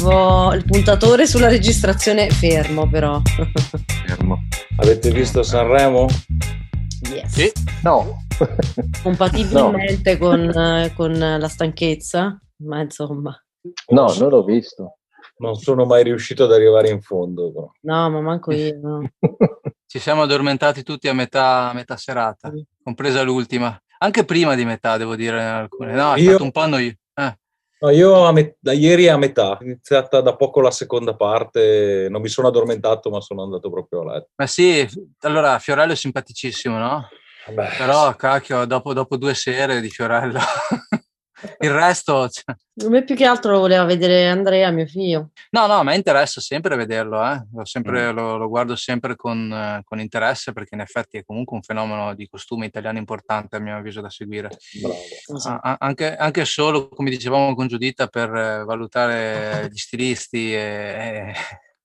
avevo il puntatore sulla registrazione fermo però. Fermo. Avete visto Sanremo? Yes. Sì. No. Compatibilmente con, eh, con la stanchezza, ma insomma. No, non l'ho visto. Non sono mai riuscito ad arrivare in fondo. Però. No, ma manco io. No. Ci siamo addormentati tutti a metà, a metà serata, compresa l'ultima. Anche prima di metà, devo dire, in alcune. No, è Io- stato un po' noioso. No, io met- da ieri a metà, è iniziata da poco la seconda parte, non mi sono addormentato ma sono andato proprio a letto. Ma sì, allora Fiorello è simpaticissimo, no? Vabbè, Però, cacchio, dopo, dopo due sere di Fiorello, il resto... cioè, A me più che altro lo voleva vedere Andrea, mio figlio. No, no, a me interessa sempre vederlo, eh. lo, sempre- Mm. lo- lo guardo sempre con, eh, con interesse perché in effetti è comunque un fenomeno di costume italiano importante a mio avviso da seguire. bravo. A- anche, anche solo, come dicevamo con Giuditta, per eh, valutare gli stilisti e... e-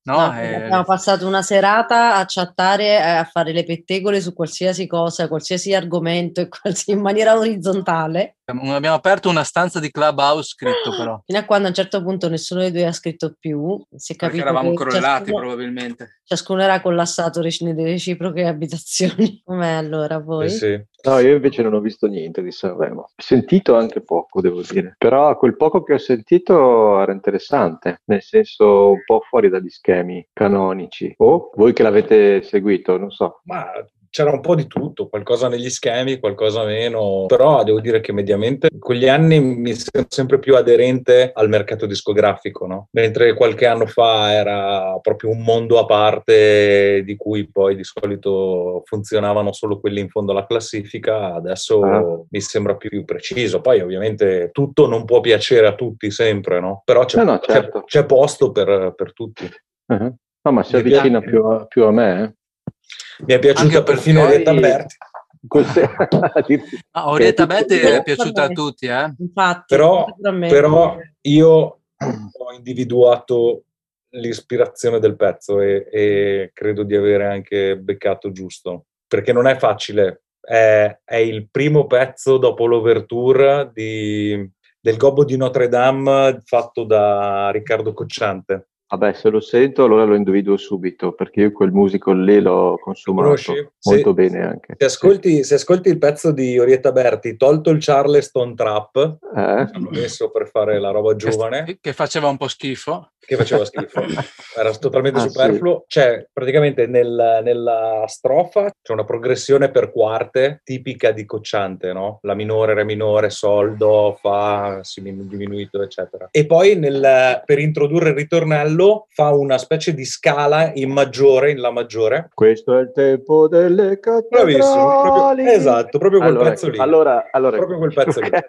no? No, E- abbiamo passato una serata a chattare, eh, a fare le pettegole su qualsiasi cosa, qualsiasi argomento, in maniera orizzontale, abbiamo aperto una stanza di Clubhouse scritto però. fino a quando a un certo punto nessuno dei due ha scritto più. Si è Perché capito eravamo che crollati ciascuno, probabilmente. ciascuno era collassato rec- nelle reciproche abitazioni. Com'è allora voi? Sì, sì. No, io invece non ho visto niente di Sanremo. Ho sentito anche poco, devo dire. Però quel poco che ho sentito era interessante, nel senso un po' fuori dagli schemi canonici. O voi che l'avete seguito, non so. Ma c'era un po' di tutto, qualcosa negli schemi, qualcosa meno, però devo dire che mediamente con gli anni mi sembra sempre più aderente al mercato discografico, no? Mentre qualche anno fa era proprio un mondo a parte di cui poi di solito funzionavano solo quelli in fondo alla classifica, adesso Ah. mi sembra più preciso. Poi ovviamente tutto non può piacere a tutti sempre, no? Però c'è, No, no, c'è- certo. c'è posto per, per tutti. Uh-huh. No, ma si avvicina più a, più a me. eh. Mi è piaciuta Anche perfino Orietta Berti. Queste- Ah, Orietta Berti è piaciuta a tutti, eh? Infatti, Però-. Però io ho individuato l'ispirazione del pezzo e, e credo di avere anche beccato giusto, perché non è facile. È, è il primo pezzo dopo l'overture di- del Gobbo di Notre Dame fatto da Riccardo Cocciante. Vabbè, se lo sento allora lo individuo subito, perché io quel musical lì l'ho consumato Conosci? molto Se- bene anche. Se ascolti, se ascolti il pezzo di Orietta Berti, tolto il Charleston Trap, Eh? hanno messo per fare la roba giovane, Che, che faceva un po' schifo. che faceva schifo, era totalmente Ah, superfluo. C'è praticamente nel- nella strofa c'è una progressione per quarte tipica di Cocciante, no? La minore, re minore, sol, do, fa, diminuito, eccetera. E poi nel- per introdurre il ritornello fa una specie di scala in maggiore, in la maggiore. Questo è il tempo delle Bravissimo, proprio- cattedrali. esatto, proprio quel allora, pezzo lì. Allora, allora, Proprio quel pezzo lì.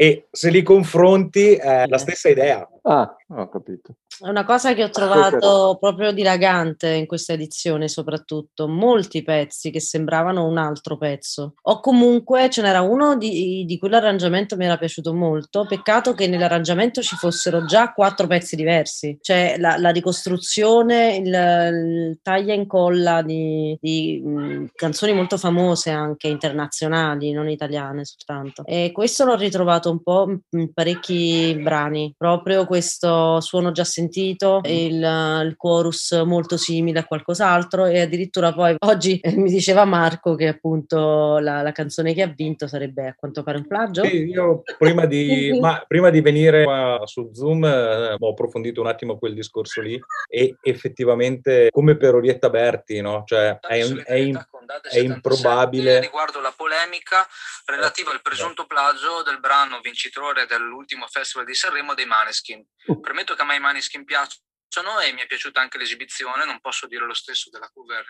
E se li confronti è la stessa idea. Ah, ho capito. È una cosa che ho trovato proprio dilagante in questa edizione, soprattutto. Molti pezzi che sembravano un altro pezzo. O comunque ce n'era uno di, di cui l'arrangiamento mi era piaciuto molto. Peccato che nell'arrangiamento ci fossero già quattro pezzi diversi. Cioè la, la ricostruzione, il, il taglia e incolla di, di, mh, canzoni molto famose anche internazionali, non italiane soltanto. E questo l'ho ritrovato un po' in parecchi brani. Proprio questo suono già sentito, e il, il chorus molto simile a qualcos'altro e addirittura poi oggi eh, mi diceva Marco che appunto la, la canzone che ha vinto sarebbe a quanto pare un plagio. Sì, io prima di, ma prima di venire qua su Zoom eh, ho approfondito un attimo quel discorso lì e effettivamente come per Orietta Berti, no? Cioè è, è in- è improbabile. riguardo la polemica relativa al presunto plagio del brano vincitore dell'ultimo festival di Sanremo dei Maneskin. Premetto che a me i Maneskin piacciono e mi è piaciuta anche l'esibizione, non posso dire lo stesso della cover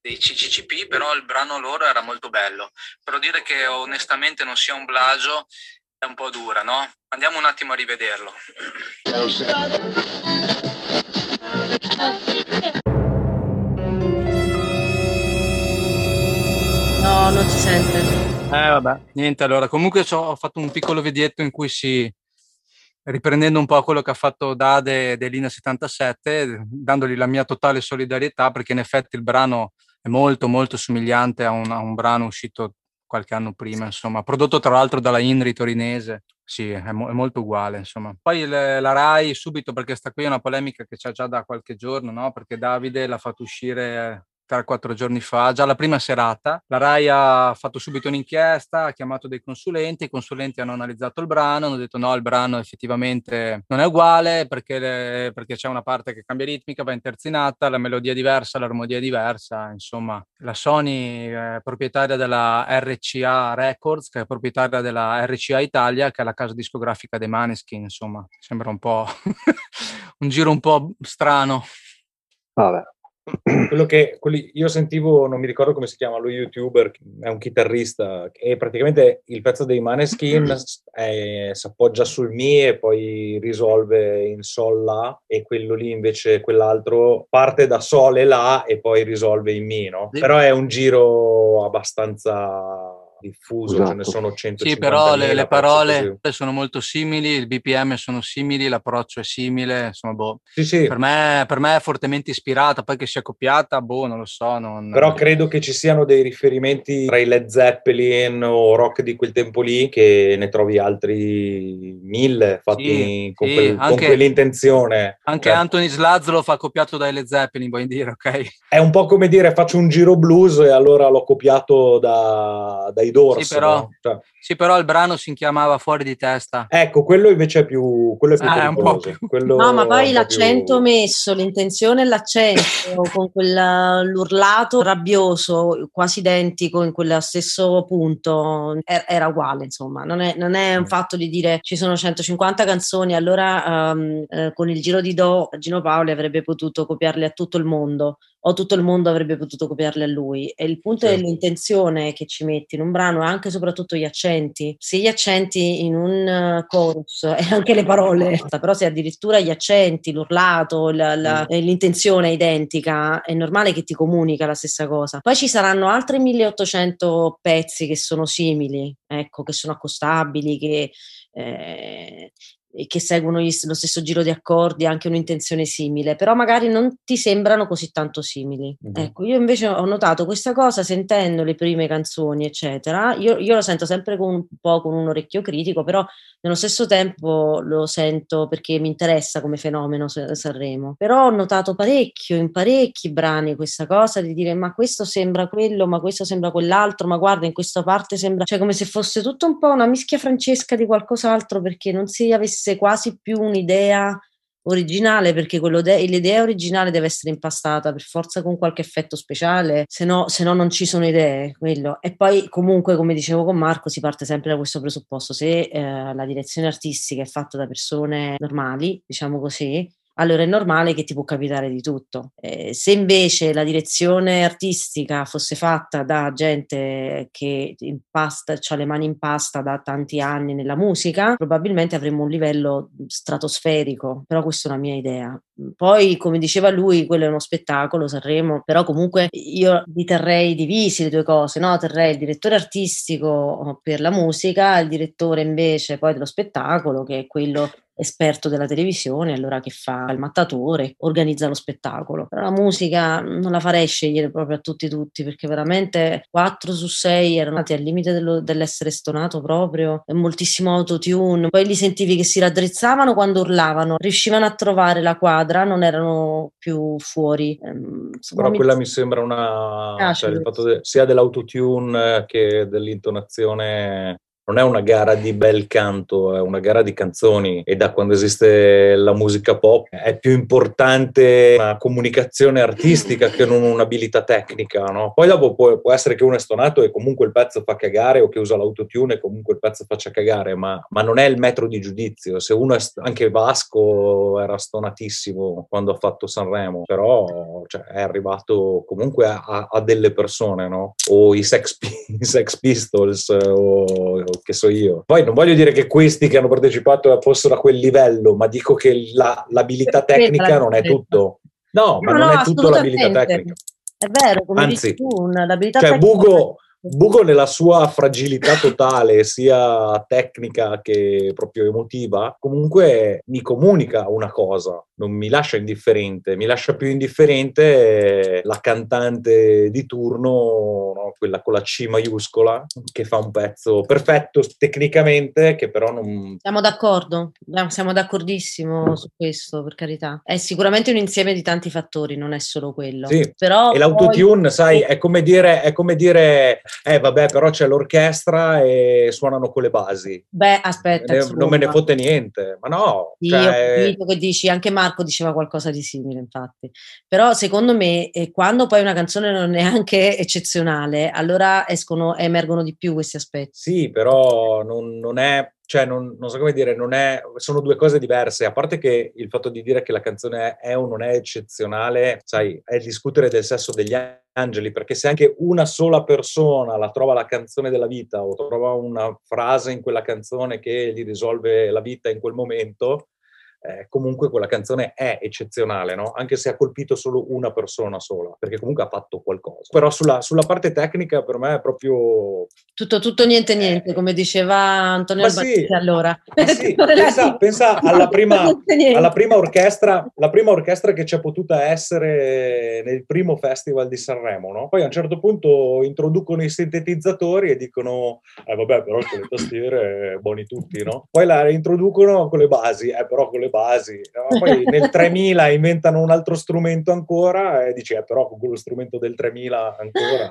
dei CCCP, però il brano loro era molto bello. Però dire che onestamente non sia un plagio è un po' dura, no? Andiamo un attimo a rivederlo. No, non si sente. Eh vabbè, niente allora. Comunque ho fatto un piccolo videetto in cui si, riprendendo un po' quello che ha fatto Dade dell'Ina 77, dandogli la mia totale solidarietà, perché in effetti il brano è molto molto somigliante a un, a un brano uscito qualche anno prima, insomma, prodotto tra l'altro dalla Inri torinese. Sì, è, mo- è molto uguale, insomma. Poi le, la RAI subito, perché sta qui è una polemica che c'è già da qualche giorno, no? Perché Davide l'ha fatto uscire 3-4 giorni fa, già la prima serata. La RAI ha fatto subito un'inchiesta, ha chiamato dei consulenti, i consulenti hanno analizzato il brano, hanno detto no, il brano effettivamente non è uguale perché, le, perché c'è una parte che cambia ritmica, va interzinata, la melodia è diversa, l'armonia è diversa, insomma. La Sony è proprietaria della RCA Records, che è proprietaria della RCA Italia, che è la casa discografica dei Maneskin, insomma. Sembra un po' un giro un po' strano. Vabbè, quello che quelli, io sentivo, non mi ricordo come si chiama, lo youtuber, è un chitarrista, e praticamente il pezzo dei Maneskin si appoggia sul Mi e poi risolve in Sol La, e quello lì invece, quell'altro, parte da Sol e La e poi risolve in Mi, no? Sì. Però è un giro abbastanza diffuso, esatto. ce ne esatto. sono 150 Sì, però le, le parole così. sono molto simili, il BPM sono simili, l'approccio è simile, insomma, boh. Sì, sì. Per, me, per me è fortemente ispirata, poi che sia copiata, boh, non lo so. Non... Però credo che ci siano dei riferimenti tra i Led Zeppelin o rock di quel tempo lì, che ne trovi altri mille fatti sì, con, sì, quel, anche, con, quell'intenzione. Anche eh. Anthony Slazlo fa copiato dai Led Zeppelin, vuoi dire, ok? È un po' come dire faccio un giro blues e allora l'ho copiato da, dai Doors. Sì, però, no? cioè. sì, però il brano si chiamava Fuori di testa. Ecco, quello invece è più, quello è più ah, pericoloso. Più... No, ma poi l'accento più... messo, l'intenzione e l'accento, con quell'urlato rabbioso, quasi identico in quel stesso punto, era uguale, insomma. Non è, non è un mm. fatto di dire ci sono 150 canzoni, allora um, eh, con il giro di Do Gino Paoli avrebbe potuto copiarle a tutto il mondo o tutto il mondo avrebbe potuto copiarle a lui. E il punto certo. dell'intenzione che ci metti in un brano è anche e soprattutto gli accenti. Se gli accenti in un uh, chorus e anche le parole, però se addirittura gli accenti, l'urlato, la, la, mm. l'intenzione è identica, è normale che ti comunica la stessa cosa. Poi ci saranno altri 1800 pezzi che sono simili, ecco, che sono accostabili, che eh, che seguono gli, lo stesso giro di accordi, anche un'intenzione simile, però magari non ti sembrano così tanto simili. Mm-hmm. Ecco, io invece ho notato questa cosa sentendo le prime canzoni, eccetera. Io, io lo sento sempre con un po' con un orecchio critico, però nello stesso tempo lo sento perché mi interessa come fenomeno Sanremo. Però ho notato parecchio, in parecchi brani, questa cosa di dire ma questo sembra quello, ma questo sembra quell'altro, ma guarda in questa parte sembra, cioè come se fosse tutto un po' una mischia francesca di qualcos'altro perché non si avesse avesse quasi più un'idea originale perché de- l'idea originale deve essere impastata per forza con qualche effetto speciale se no, se no non ci sono idee quello. e poi comunque come dicevo con Marco si parte sempre da questo presupposto se eh, la direzione artistica è fatta da persone normali diciamo così allora è normale che ti può capitare di tutto. Eh, se invece la direzione artistica fosse fatta da gente che ha le mani in pasta da tanti anni nella musica, probabilmente avremmo un livello stratosferico, però questa è una mia idea. Poi, come diceva lui, quello è uno spettacolo, Sanremo, però comunque io li terrei divisi le due cose, no? Terrei il direttore artistico per la musica, il direttore invece poi dello spettacolo, che è quello esperto della televisione, allora che fa il mattatore, organizza lo spettacolo. Però la musica non la farei scegliere proprio a tutti tutti, perché veramente 4 su 6 erano andati al limite dello, dell'essere stonato proprio, e moltissimo autotune, poi li sentivi che si raddrizzavano quando urlavano, riuscivano a trovare la quadra, non erano più fuori. Ehm, Però quella mi sembra una... Cioè, il fatto de- sia dell'autotune che dell'intonazione non è una gara di bel canto, è una gara di canzoni e da quando esiste la musica pop è più importante una comunicazione artistica che non un'abilità tecnica, no? Poi dopo può, può, essere che uno è stonato e comunque il pezzo fa cagare o che usa l'autotune e comunque il pezzo faccia cagare, ma, ma non è il metro di giudizio. Se uno è, anche Vasco era stonatissimo quando ha fatto Sanremo, però cioè, è arrivato comunque a, a, delle persone, no? O i Sex, i sex Pistols o che so io. Poi non voglio dire che questi che hanno partecipato fossero a quel livello, ma dico che la, l'abilità tecnica non è tutto. No, ma no, non no, è tutto l'abilità tecnica. È vero, come Anzi, dici tu, l'abilità cioè, tecnica... Bugo, Bugo nella sua fragilità totale, sia tecnica che proprio emotiva, comunque mi comunica una cosa, non mi lascia indifferente, mi lascia più indifferente la cantante di turno no, quella con la C maiuscola, che fa un pezzo perfetto tecnicamente, che però non... Siamo d'accordo, siamo d'accordissimo su questo, per carità. È sicuramente un insieme di tanti fattori, non è solo quello. Sì. Però e l'autotune, poi... sai, è come dire, è come dire, eh vabbè, però c'è l'orchestra e suonano con le basi. Beh, aspetta. Ne, non me ne fotte niente, ma no. Sì, cioè... ho capito che dici, anche Marco diceva qualcosa di simile, infatti. Però secondo me, eh, quando poi una canzone non è anche eccezionale, allora escono, emergono di più questi aspetti. Sì, però non, non è cioè non, non, so come dire, è, sono due cose diverse. A parte che il fatto di dire che la canzone è o non è eccezionale, sai, è discutere del sesso degli angeli, perché se anche una sola persona la trova la canzone della vita o trova una frase in quella canzone che gli risolve la vita in quel momento, eh, comunque quella canzone è eccezionale, no? anche se ha colpito solo una persona sola, perché comunque ha fatto qualcosa. Però sulla, sulla parte tecnica per me è proprio... Tutto, tutto, niente, niente, eh. come diceva Antonio Albanese sì, allora. Sì, pensa, pensa alla, prima, alla prima, orchestra, la prima orchestra che c'è potuta essere nel primo festival di Sanremo, no? Poi a un certo punto introducono i sintetizzatori e dicono, eh vabbè, però con le tastiere buoni tutti, no? Poi la introducono con le basi, eh però con le basi. No? Poi nel 3000 inventano un altro strumento ancora e dici, eh, però con quello strumento del 3000 ancora...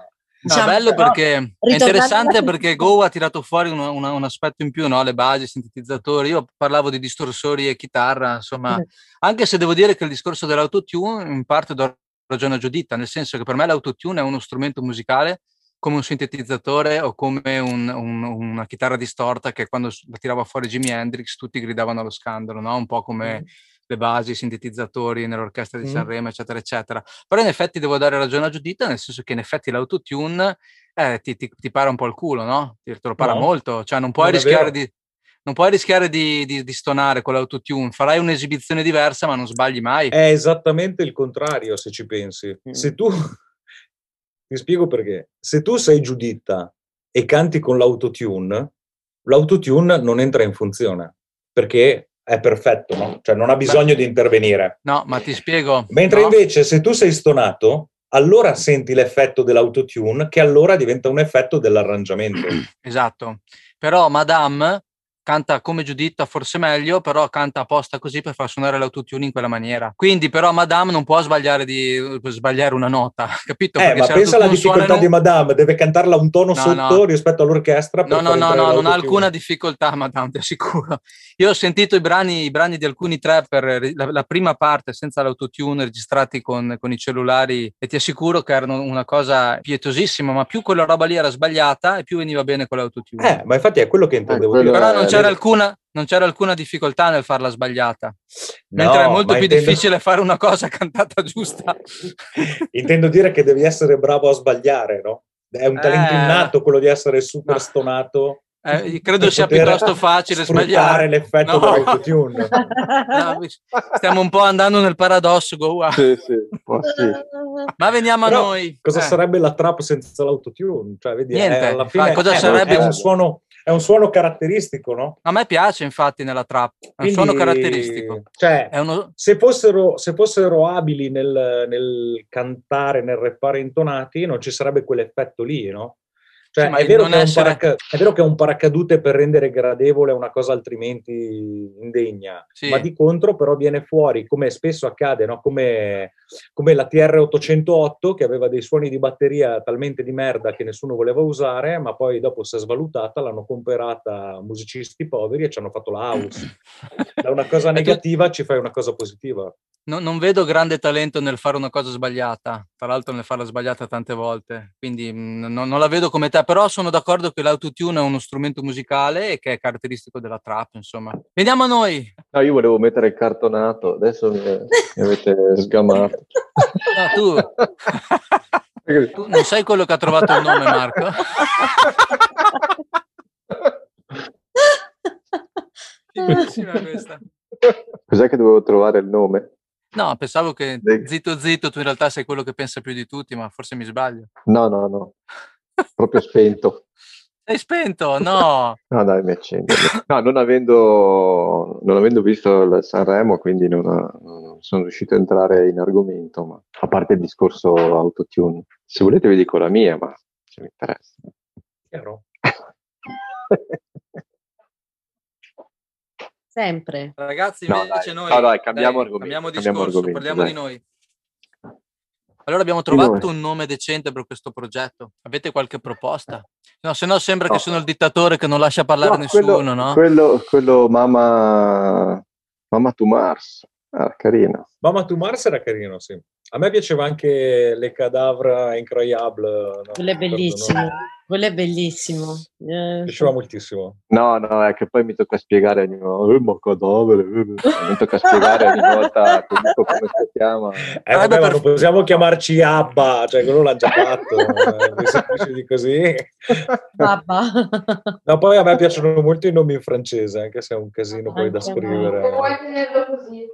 No, diciamo, bello perché è interessante perché Go ha tirato fuori un, un, un aspetto in più, no? le basi, i sintetizzatori. Io parlavo di distorsori e chitarra, insomma, mm. anche se devo dire che il discorso dell'autotune in parte do ragione a Giuditta, nel senso che per me l'autotune è uno strumento musicale come un sintetizzatore o come un, un, una chitarra distorta che quando la tirava fuori Jimi Hendrix tutti gridavano allo scandalo, no? un po' come mm. le basi, i sintetizzatori nell'orchestra di mm. Sanremo, eccetera, eccetera. Però in effetti devo dare ragione a Giuditta, nel senso che in effetti l'autotune eh, ti, ti, ti, para un po' il culo, no? Ti, te lo para no. molto, cioè non puoi non rischiare di... Non puoi rischiare di, di, di stonare con l'autotune, farai un'esibizione diversa ma non sbagli mai. È esattamente il contrario se ci pensi. Mm. Se tu ti spiego perché. Se tu sei Giuditta e canti con l'autotune, l'autotune non entra in funzione perché è perfetto, no? Cioè non ha bisogno Beh, di intervenire. No, ma ti spiego. Mentre no. invece se tu sei stonato, allora senti l'effetto dell'autotune che allora diventa un effetto dell'arrangiamento. Esatto. Però Madame canta come Giuditta forse meglio, però canta apposta così per far suonare l'autotune in quella maniera. Quindi però Madame non può sbagliare, di, sbagliare una nota, capito? Eh, ma pensa alla difficoltà suonano... di Madame, deve cantarla un tono no, sotto no. rispetto all'orchestra. No, no, no, no non ha alcuna difficoltà Madame, ti assicuro. Io ho sentito i brani, i brani di alcuni trapper, la, la prima parte senza l'autotune, registrati con, con, i cellulari e ti assicuro che erano una cosa pietosissima, ma più quella roba lì era sbagliata e più veniva bene con l'autotune. Eh, ma infatti è quello che intendevo eh, dire. Però non c'era, alcuna, non c'era alcuna difficoltà nel farla sbagliata. Mentre no, è molto più intendo... difficile fare una cosa cantata giusta. intendo dire che devi essere bravo a sbagliare, no? È un talento eh... innato quello di essere super stonato. Eh, credo sia piuttosto facile sbagliare l'effetto no. dell'autotune. No, stiamo un po' andando nel paradosso. Go sì, sì, sì. Ma veniamo Però, a noi. Cosa eh. sarebbe la trap senza l'autotune? Cioè, vedi, Niente, alla fine cosa è, sarebbe? è un suono è un suono caratteristico, no? A me piace infatti nella trap, è Quindi, un suono caratteristico. Cioè, uno... se, fossero, se, fossero, abili nel, nel, cantare, nel rappare intonati, non ci sarebbe quell'effetto lì, no? Cioè, sì, è, vero essere... paraca... è, vero che un paracadute per rendere gradevole una cosa altrimenti indegna, sì. ma di contro però viene fuori, come spesso accade, no? come, come, la TR-808 che aveva dei suoni di batteria talmente di merda che nessuno voleva usare, ma poi dopo si è svalutata, l'hanno comprata musicisti poveri e ci hanno fatto la house. da una cosa negativa ci fai una cosa positiva. No, non vedo grande talento nel fare una cosa sbagliata, tra l'altro nel farla sbagliata tante volte, quindi mh, non, non la vedo come te però sono d'accordo che l'autotune è uno strumento musicale e che è caratteristico della trap, insomma. Vediamo a noi. No, io volevo mettere il cartonato, adesso mi, mi avete sgamato. No, tu... tu non sei quello che ha trovato il nome, Marco? questa. Cos'è che dovevo trovare il nome? No, pensavo che zitto zitto tu in realtà sei quello che pensa più di tutti, ma forse mi sbaglio. No, no, no proprio spento. Sei spento? No. no, dai, mi accendo. No, non avendo, non avendo visto il Sanremo, quindi non, non, sono riuscito a entrare in argomento, ma a parte il discorso autotune. Se volete vi dico la mia, ma se mi interessa. Chiaro? Sempre. Ragazzi, No, invece dai. noi... No, dai, cambiamo argomento, Cambiamo cambiamo discorso, argomento, parliamo dai. di noi. Allora abbiamo trovato un nome decente per questo progetto. Avete qualche proposta? No, se no sembra No. che sono il dittatore che non lascia parlare No, nessuno, quello, no? Quello, quello Mama, Mama to Mars, ah, carino. Mamma to Mars era carino, sì. A me piaceva anche Le Cadavre Incroyable. no, Quello è bellissimo. no? Quello è bellissimo. Eh, Mi piaceva moltissimo. No, no, è che poi mi tocca spiegare ogni volta, eh, ma cadavere, eh, mi tocca spiegare ogni volta comunque come si chiama. Eh, vabbè, ma non possiamo chiamarci Abba, cioè quello l'ha già fatto, è più semplice di così. Babba. No, poi a me piacciono molto i nomi in francese, anche se è un casino poi da Anche a me. scrivere. tenerlo così?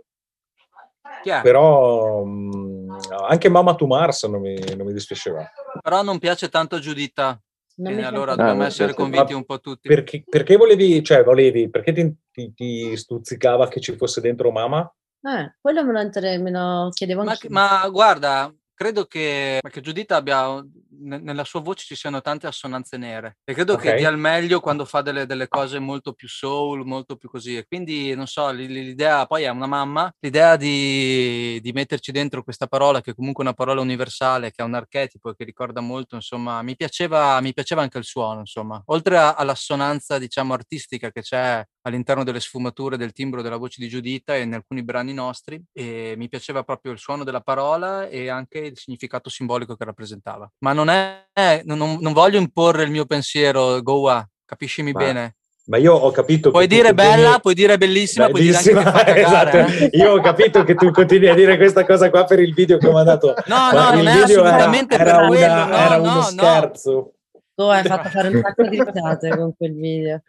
Però mh, anche Mamma to Mars non mi, non mi dispiaceva. Però non piace tanto Giuditta. Non E allora. Ah, dobbiamo non essere convinti un po' tutti. Perché, perché volevi, cioè volevi, perché ti, ti- ti stuzzicava che ci fosse dentro Mama? Eh, quello me lo, me lo chiedevo Ma, ma guarda, credo che, che Giuditta abbia ne- nella sua voce ci siano tante assonanze nere e credo che Ok. dia il meglio quando fa delle, delle cose molto più soul, molto più così. E quindi non so, l- l'idea poi è una mamma, l'idea di, di metterci dentro questa parola che è comunque una parola universale, che è un archetipo e che ricorda molto, insomma, mi piaceva, mi piaceva anche il suono, insomma, oltre a- all'assonanza diciamo artistica che c'è all'interno delle sfumature del timbro della voce di Giuditta e in alcuni brani nostri e mi piaceva proprio il suono della parola e anche il significato simbolico che rappresentava. Ma non è, non, non- voglio imporre il mio pensiero, Goa, capiscimi Ma bene. Ma io ho capito Puoi dire bella, puoi dire bellissima, puoi dire anche che Bellissima, fa cagare. esatto. eh. Io ho capito che tu continui a dire questa cosa qua per il video che ho mandato. No, Ma no, non è assolutamente era, per una- quello, no, era no, uno no. scherzo. Tu hai fatto fare un sacco di risate con quel video.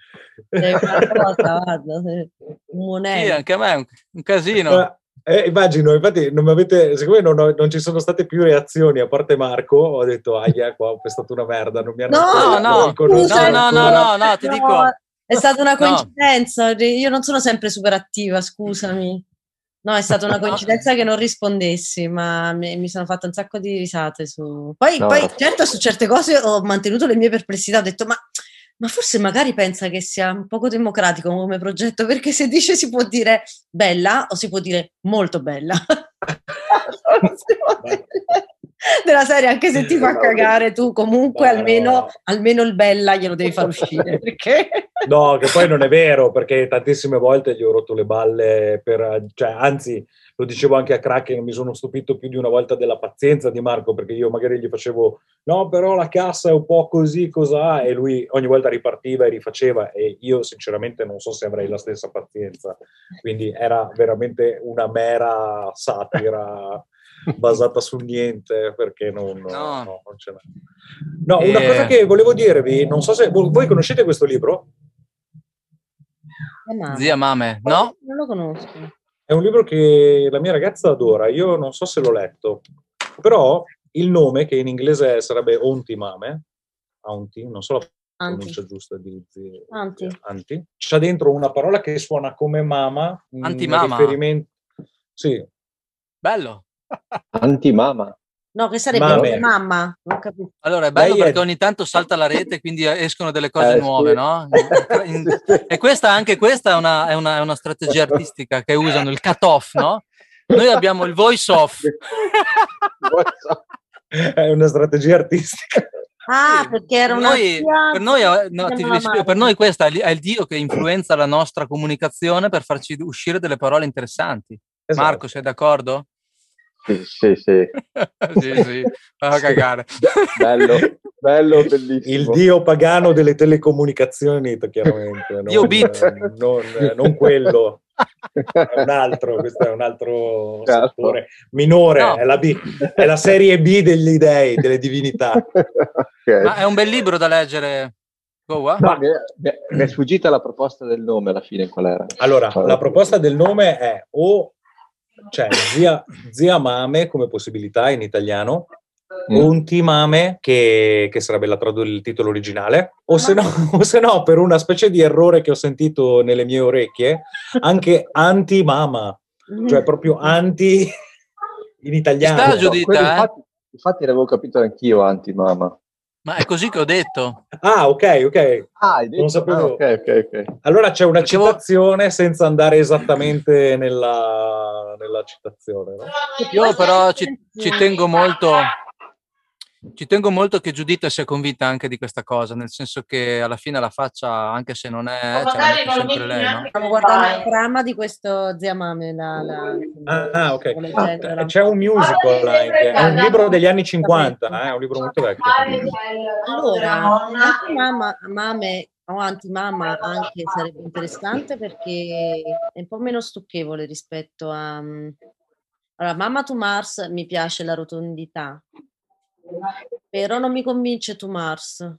Sei una cosa, guarda, un Sì, anche a me è un, un casino. Eh, immagino, infatti, non mi avete, siccome non, ho- non ci sono state più reazioni a parte Marco, ho detto, aia, qua ho pestato una merda, non mi hanno No, No, no, scusa, no, no, no, no, ti No, dico... È stata una No. coincidenza. Io non sono sempre super attiva, scusami. No, è stata una coincidenza che non rispondessi, ma mi, mi sono fatta un sacco di risate su. Poi, No. poi, certo, su certe cose ho mantenuto le mie perplessità. Ho detto, ma, ma forse magari pensa che sia un poco democratico come progetto, perché se dice si può dire bella o si può dire molto bella. Dire Della serie, anche se ti fa cagare, tu comunque no. almeno, almeno il bella glielo devi far uscire. Perché? No, che poi non è vero, perché tantissime volte gli ho rotto le balle per, cioè, anzi, lo dicevo anche a Kraken, mi sono stupito più di una volta della pazienza di Marco, perché io magari gli facevo, no, però la cassa è un po' così, cos'ha, e lui ogni volta ripartiva e rifaceva, e io sinceramente non so se avrei la stessa pazienza, quindi era veramente una mera satira basata su niente, perché non, No. no, non ce n'è. No, una Eh. cosa che volevo dirvi, non so se voi conoscete questo libro? Zia Mame, no? Non lo conosco. È un libro che la mia ragazza adora, io non so se l'ho letto, però il nome, che in inglese sarebbe Onti Mame, Aunti, non so la Anti. pronuncia giusta di zi- Anti. Anti, c'ha dentro una parola che suona come mama, in Antimama? riferimento... Sì, Bello. Antimama. No, che sarebbe Mame. come mamma. Non capisco. Allora è bello è- perché ogni tanto salta la rete, quindi escono delle cose Eh, sì. nuove, no? In- E questa, anche questa è una, è una- è una strategia artistica che usano, il cut-off, no? Noi abbiamo il voice-off. è una strategia artistica. Ah, Sì, perché era per una noi, per noi, eh, no, Mame. per noi il- è il dio che influenza la nostra comunicazione per farci uscire delle parole interessanti. Esatto. Marco, sei d'accordo? Sì, sì, sì. sì, sì, fa cagare. Bello, bello, bellissimo. Il dio pagano delle telecomunicazioni, chiaramente. Non, Dio Bit. Non, non quello. È un altro, questo è un altro Certo. settore minore, No. è, la B, è la serie B degli dei, delle divinità. Ok. Ma è un bel libro da leggere. Goa? No, mi, è, mi è- mi è sfuggita la proposta del nome alla fine, qual era? Allora, la proposta del nome è o cioè zia, zia Mame come possibilità in italiano, Mm. un Mame che, che sarebbe la tradu- il titolo originale, o se, no, o se no, per una specie di errore che ho sentito nelle mie orecchie, anche anti-mama, cioè proprio anti in italiano. Sta, Giuditta, quello eh? infatti, infatti l'avevo capito anch'io, antimama. Ma è così che ho detto. Ah, ok, ok. Ah? Non sapevo. Ah, ok, ok, ok. Allora c'è una Perché vo- citazione senza andare esattamente nella, nella citazione. No? Io però ci, ci tengo molto. Ci tengo molto che Giuditta sia convinta anche di questa cosa, nel senso che alla fine la faccia, anche se non è, ce la mette sempre lei, no? Stavo guardando il dramma di questo Zia Mame. La, la, Ah, ah, ok. Ah, C'è un musical anche, è un libro degli anni 50, eh, è un libro molto vecchio. Allora, antimamma, mame o antimamma anche sarebbe interessante perché è un po' meno stucchevole rispetto a... mm, Allora, Mamma to Mars mi piace la rotondità, però non mi convince to Mars.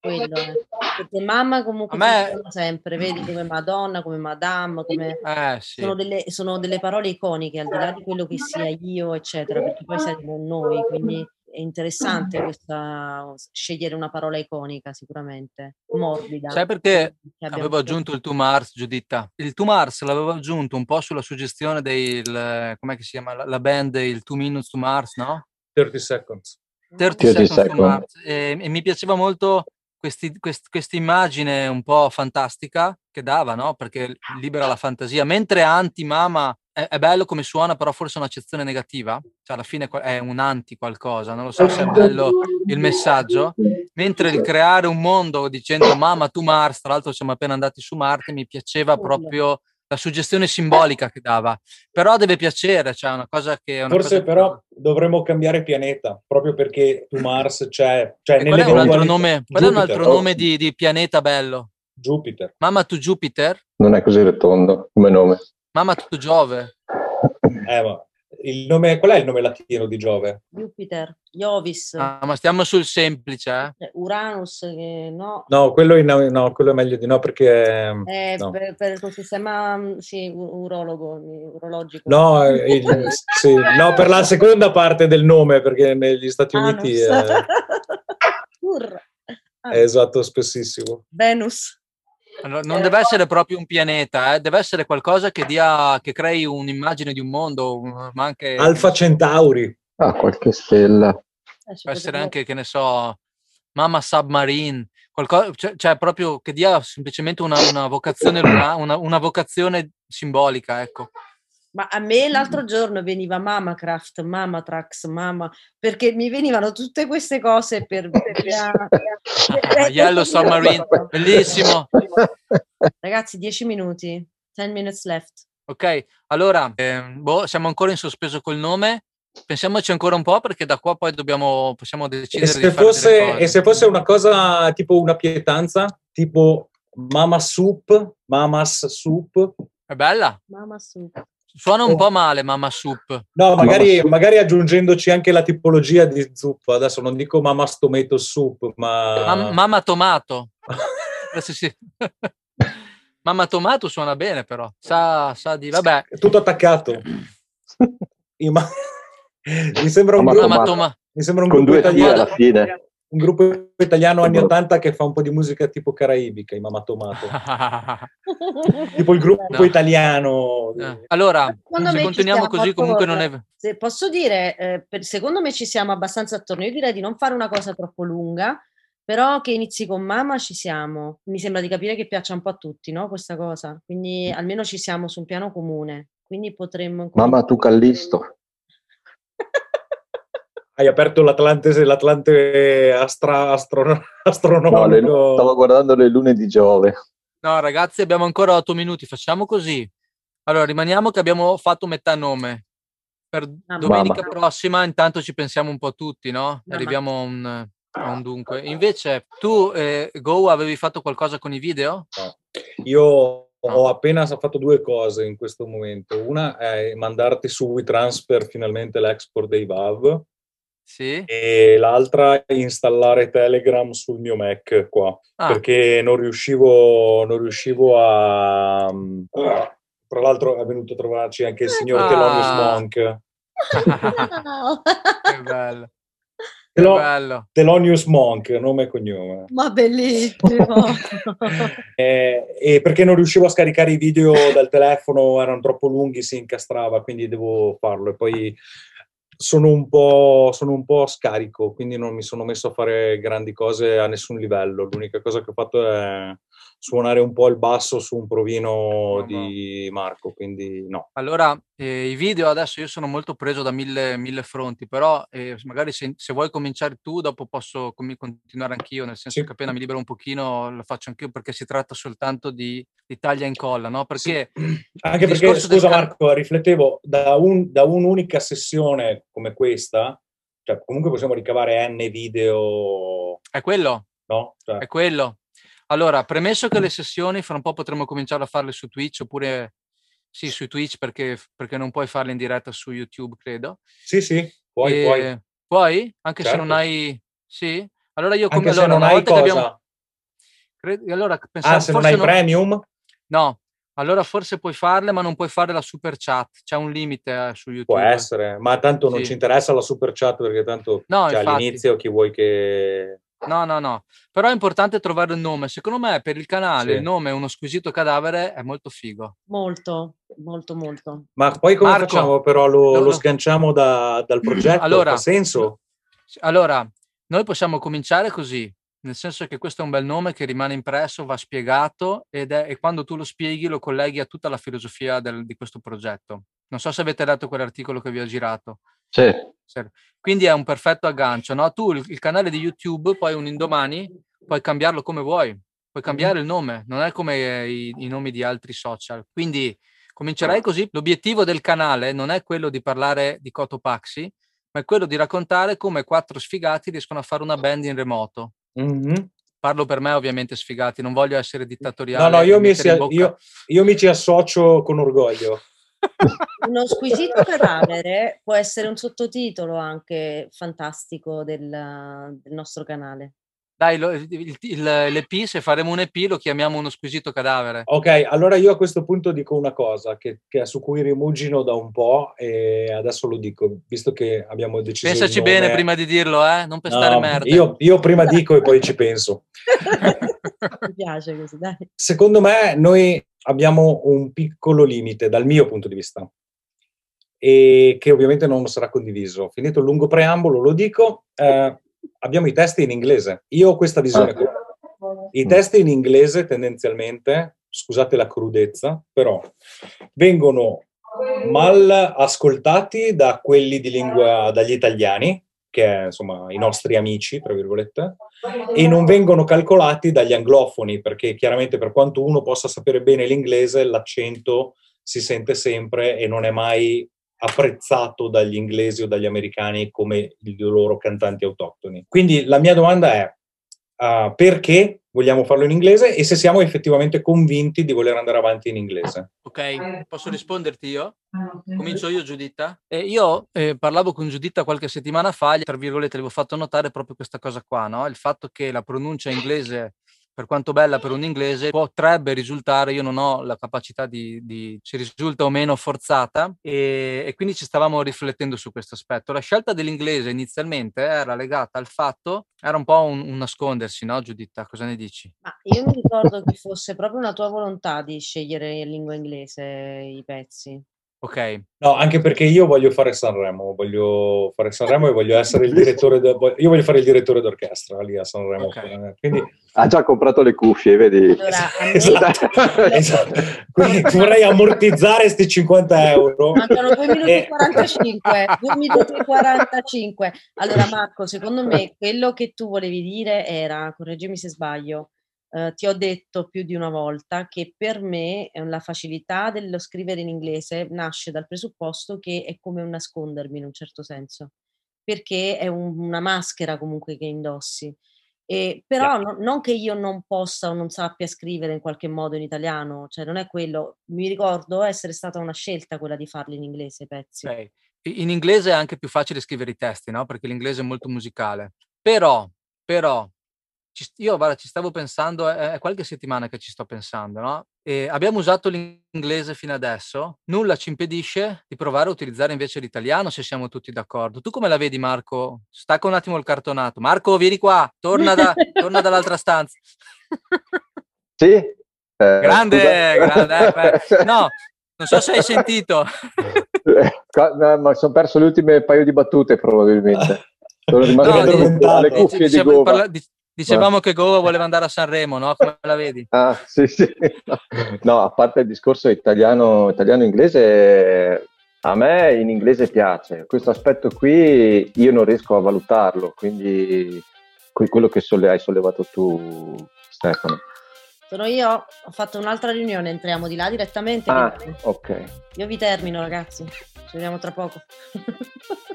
Quello è. Perché mamma comunque me- sempre, vedi come Madonna, come Madame, come... Eh sì. Sono delle, sono delle parole iconiche, al di là di quello che sia io, eccetera, perché poi saremo noi, quindi è interessante questa, scegliere una parola iconica sicuramente, morbida. Sai perché avevo aggiunto il To Mars, Giuditta? Il To Mars l'avevo aggiunto un po' sulla suggestione del, com'è che si chiama, la, la band, il Two Minutes to Mars, no? 30 seconds. 30 30 Seconds to Seconds. Mars. E, e mi piaceva molto questi- quest- questa immagine un po' fantastica che dava, no? Perché libera la fantasia. Mentre anti-mama è, è bello come suona, però forse è un'accezione negativa. Cioè, alla fine è un anti qualcosa. Non lo so se è bello il messaggio. Mentre il creare un mondo dicendo mamma tu Mars, tra l'altro siamo appena andati su Marte, mi piaceva proprio la suggestione simbolica che dava. Però deve piacere, cioè una cosa che una Forse cosa che- però dovremmo cambiare pianeta, proprio perché tu Mars c'è, cioè qual è un altro nome, qual è un Jupiter, altro oh, nome di, di pianeta bello? Jupiter. Mamma tu Jupiter? Non è così rotondo come nome. Mamma tu Giove? Eh, ma nome, qual è il nome latino di Giove? Jupiter, Iovis, Ah, ma stiamo sul semplice, eh? eh, Uranus, che no, No, quello, in- no, quello è meglio di no perché... è no. per, per il sistema mm, sì, urologo, urologico. No, eh, il- sì, no, per la seconda parte del nome, perché negli Stati Uniti è, Anus. Ah, è esatto spessissimo. Venus. Allora, non deve essere proprio un pianeta, eh? deve essere qualcosa che dia, che crei un'immagine di un mondo, ma anche Alfa Centauri. Ah, qualche stella. Eh, può essere anche, che ne so, Mamma Submarine, qualcosa, cioè, cioè proprio che dia semplicemente una, una vocazione una, una vocazione simbolica, ecco. Ma a me l'altro giorno veniva Mamacraft, Mamatrax, Mama, perché mi venivano tutte queste cose per... per la- Yellow Submarine, bellissimo. Ragazzi, 10 minuti, 10 minutes left. Ok, allora, ehm, boh, siamo ancora in sospeso col nome. Pensiamoci ancora un po' perché da qua poi dobbiamo, possiamo E decidere se, di fare fosse, e se fosse una cosa tipo una pietanza, tipo Mama Soup, Mamas Soup, È bella? Mama su. Suona un Oh. po' male, Mamma Soup. no, magari, Soup. magari aggiungendoci anche la tipologia di zuppa. Adesso non dico Mamas Tomato Soup, ma... Mam- Mamma Tomato. Mamma Tomato suona bene però. Sa, sa di... Vabbè, Tutto attaccato. Ma- mi sembra un Mamma gruppo, Mamma. Toma... mi sembra un Con gruppo due italiano. alla fine. Un gruppo italiano anni 80 che fa un po' di musica tipo caraibica, i Mamma Tomato. tipo il gruppo No. italiano. Eh, Allora, Secondo se continuiamo così comunque non è... Se posso dire, eh, per- secondo me ci siamo abbastanza attorno. Io direi di non fare una cosa troppo lunga, però che inizi con mamma ci siamo. Mi sembra di capire che piaccia un po' a tutti, no? Questa cosa. Quindi almeno ci siamo su un piano comune. Quindi potremmo... Mamma tu Callisto. Hai aperto l'Atlante, l'Atlante astra- astro- No, le- astronomico. stavo guardando le lune di Giove. No, ragazzi, abbiamo ancora otto minuti. Facciamo così. Allora, rimaniamo che abbiamo fatto metà nome. Per domenica Mamma. prossima, intanto ci pensiamo un po' tutti, no? Mamma. Arriviamo a un, a un dunque. Invece, tu, eh, Go, avevi fatto qualcosa con i video? Io ho appena fatto due cose in questo momento. Una è mandarti su WeTransfer finalmente l'export dei VAV Sì? e l'altra installare Telegram sul mio Mac qua. Ah, perché non riuscivo, non riuscivo a... Tra l'altro è venuto a trovarci anche il signor Ah. Thelonious Monk. Wow! che bello. Che Telo- bello. Thelonious Monk, nome e cognome. Ma bellissimo! Eh, e perché non riuscivo a scaricare i video dal telefono, erano troppo lunghi, si incastrava, quindi devo farlo. E poi sono un, po', sono un po' scarico, quindi non mi sono messo a fare grandi cose a nessun livello. L'unica cosa che ho fatto è suonare un po' il basso su un provino no, di Marco, quindi no. Allora, eh, i video adesso io sono molto preso da mille, mille fronti, però eh, magari se, se, vuoi cominciare tu, dopo posso com- continuare anch'io, nel senso sì. che appena mi libero un pochino lo faccio anch'io perché si tratta soltanto di, di taglia e incolla, no? Perché... Sì. Anche perché, scusa del... Marco, riflettevo, da, un, da un'unica sessione come questa, cioè comunque possiamo ricavare N video... È quello? No? Cioè... È quello. Allora, premesso che le sessioni fra un po' potremo cominciare a farle su Twitch oppure sì, su Twitch perché, perché non puoi farle in diretta su YouTube, credo. Sì, sì, puoi, e... puoi. Puoi? Anche certo. se non certo. hai... Sì? Allora io come... Anche allora, se non hai cosa? Abbiamo... Cred... Allora, pensavo, ah, se non hai non... premium? No, allora forse puoi farle, ma non puoi fare la super chat. C'è un limite eh, su YouTube. Può essere, ma tanto non sì. ci interessa la super chat perché tanto no, cioè, all'inizio chi vuoi che No, no, no. Però è importante trovare il nome. Secondo me per il canale sì. il nome Uno squisito cadavere è molto figo. Molto, molto, molto. Ma poi come Marco, facciamo però? Lo, lo sganciamo da, dal progetto? Allora, ha senso? Allora, noi possiamo cominciare così, nel senso che questo è un bel nome che rimane impresso, va spiegato ed è, e quando tu lo spieghi lo colleghi a tutta la filosofia del, di questo progetto. Non so se avete letto quell'articolo che vi ho girato. Sì. Quindi è un perfetto aggancio, no? Tu il, il, canale di YouTube, poi un indomani, puoi cambiarlo come vuoi, puoi cambiare il nome, non è come i, i nomi di altri social. Quindi comincerai così. L'obiettivo del canale non è quello di parlare di Cotopaxi, ma è quello di raccontare come quattro sfigati riescono a fare una band in remoto. Mm-hmm. Parlo per me ovviamente sfigati, non voglio essere dittatoriale. No, no, io mi, si, io, io mi ci associo con orgoglio. Uno squisito cadavere può essere un sottotitolo anche fantastico del, del nostro canale. Dai, lo, il, il, l'EP, se faremo un EP lo chiamiamo uno squisito cadavere. Ok, allora io a questo punto dico una cosa che, che su cui rimugino da un po' e adesso lo dico, visto che abbiamo deciso Pensaci nome... bene prima di dirlo, eh? Non pestare no, merda. Io, io prima dico e poi ci penso. Mi piace così, dai. Secondo me noi abbiamo un piccolo limite dal mio punto di vista e che ovviamente non sarà condiviso. Finito il lungo preambolo, lo dico, eh, abbiamo i testi in inglese. Io ho questa visione qua. I testi in inglese tendenzialmente, scusate la crudezza, però vengono mal ascoltati da quelli di lingua, dagli italiani, che è insomma i nostri amici, tra virgolette, e non vengono calcolati dagli anglofoni, perché chiaramente per quanto uno possa sapere bene l'inglese, l'accento si sente sempre e non è mai apprezzato dagli inglesi o dagli americani come i loro cantanti autoctoni. Quindi la mia domanda è uh, perché vogliamo farlo in inglese e se siamo effettivamente convinti di voler andare avanti in inglese. Ok, posso risponderti io? Comincio io, Giuditta? Eh, io eh, parlavo con Giuditta qualche settimana fa, tra virgolette, le avevo fatto notare proprio questa cosa qua, no? il fatto che la pronuncia inglese per quanto bella per un inglese, potrebbe risultare, io non ho la capacità di, di se risulta o meno forzata e, e, quindi ci stavamo riflettendo su questo aspetto. La scelta dell'inglese inizialmente era legata al fatto, era un po' un, un nascondersi, no Giuditta? Cosa ne dici? Ma io mi ricordo che fosse proprio una tua volontà di scegliere in lingua inglese i pezzi. Ok. No, anche perché io voglio fare Sanremo, voglio fare Sanremo e voglio essere il direttore, de, io voglio fare il direttore d'orchestra lì a Sanremo. Okay. Quindi... Ha già comprato le cuffie, vedi? Allora, esatto. esatto. Quindi vorrei ammortizzare questi 50 euro. Mancano 2 minuti e 45, 2 minuti e 45. Allora Marco, secondo me quello che tu volevi dire era, correggimi se sbaglio, eh, ti ho detto più di una volta che per me eh, la facilità dello scrivere in inglese nasce dal presupposto che è come un nascondermi in un certo senso, perché è un, una maschera comunque che indossi. E, però no, non che io non possa o non sappia scrivere in qualche modo in italiano, cioè non è quello. Mi ricordo essere stata una scelta quella di farli in inglese i pezzi. Okay. In inglese è anche più facile scrivere i testi, no? Perché l'inglese è molto musicale. Però, però, io guarda, ci stavo pensando, è, è, qualche settimana che ci sto pensando, no? E abbiamo usato l'inglese fino adesso, nulla ci impedisce di provare a utilizzare invece l'italiano se siamo tutti d'accordo. Tu come la vedi Marco? Stacca un attimo il cartonato. Marco, vieni qua, torna, da, torna dall'altra stanza. Sì. Eh, grande, grande. Eh, no, Non so se hai sentito. Eh, ma sono perso le ultime paio di battute probabilmente. Sono rimasto No, alle dice- cuffie di gomma. parla- di- Dicevamo che Gova voleva andare a Sanremo, no? Come la vedi? Ah, sì, sì. No, a parte il discorso italiano, italiano-inglese, a me in inglese piace. Questo aspetto qui io non riesco a valutarlo, quindi que- quello che solle- hai sollevato tu, Stefano. Sono io, ho fatto un'altra riunione, entriamo di là direttamente. Ah, quindi ok. Io vi termino ragazzi, ci vediamo tra poco.